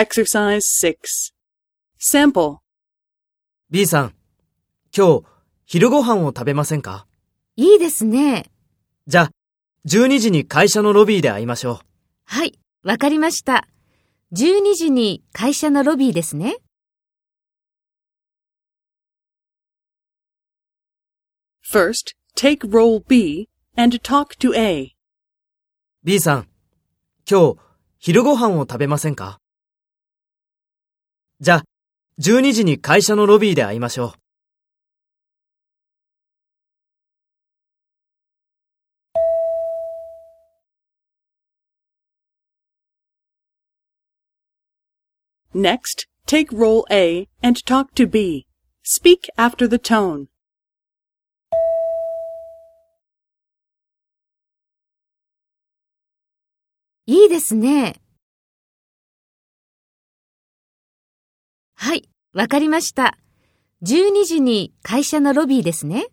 Exercise 6. Sample. B さん、今日、昼ご飯を食べませんか？いいですね。じゃあ、12時に会社のロビーで会いましょう。はい、わかりました。12時に会社のロビーですね。First, take role B and talk to A. B さん、今日、昼ご飯を食べませんか？じゃあ、12時に会社のロビーで会いましょう。Next, take role A and talk to B. Speak after the tone. いいですね。はい、わかりました。12時に会社のロビーですね。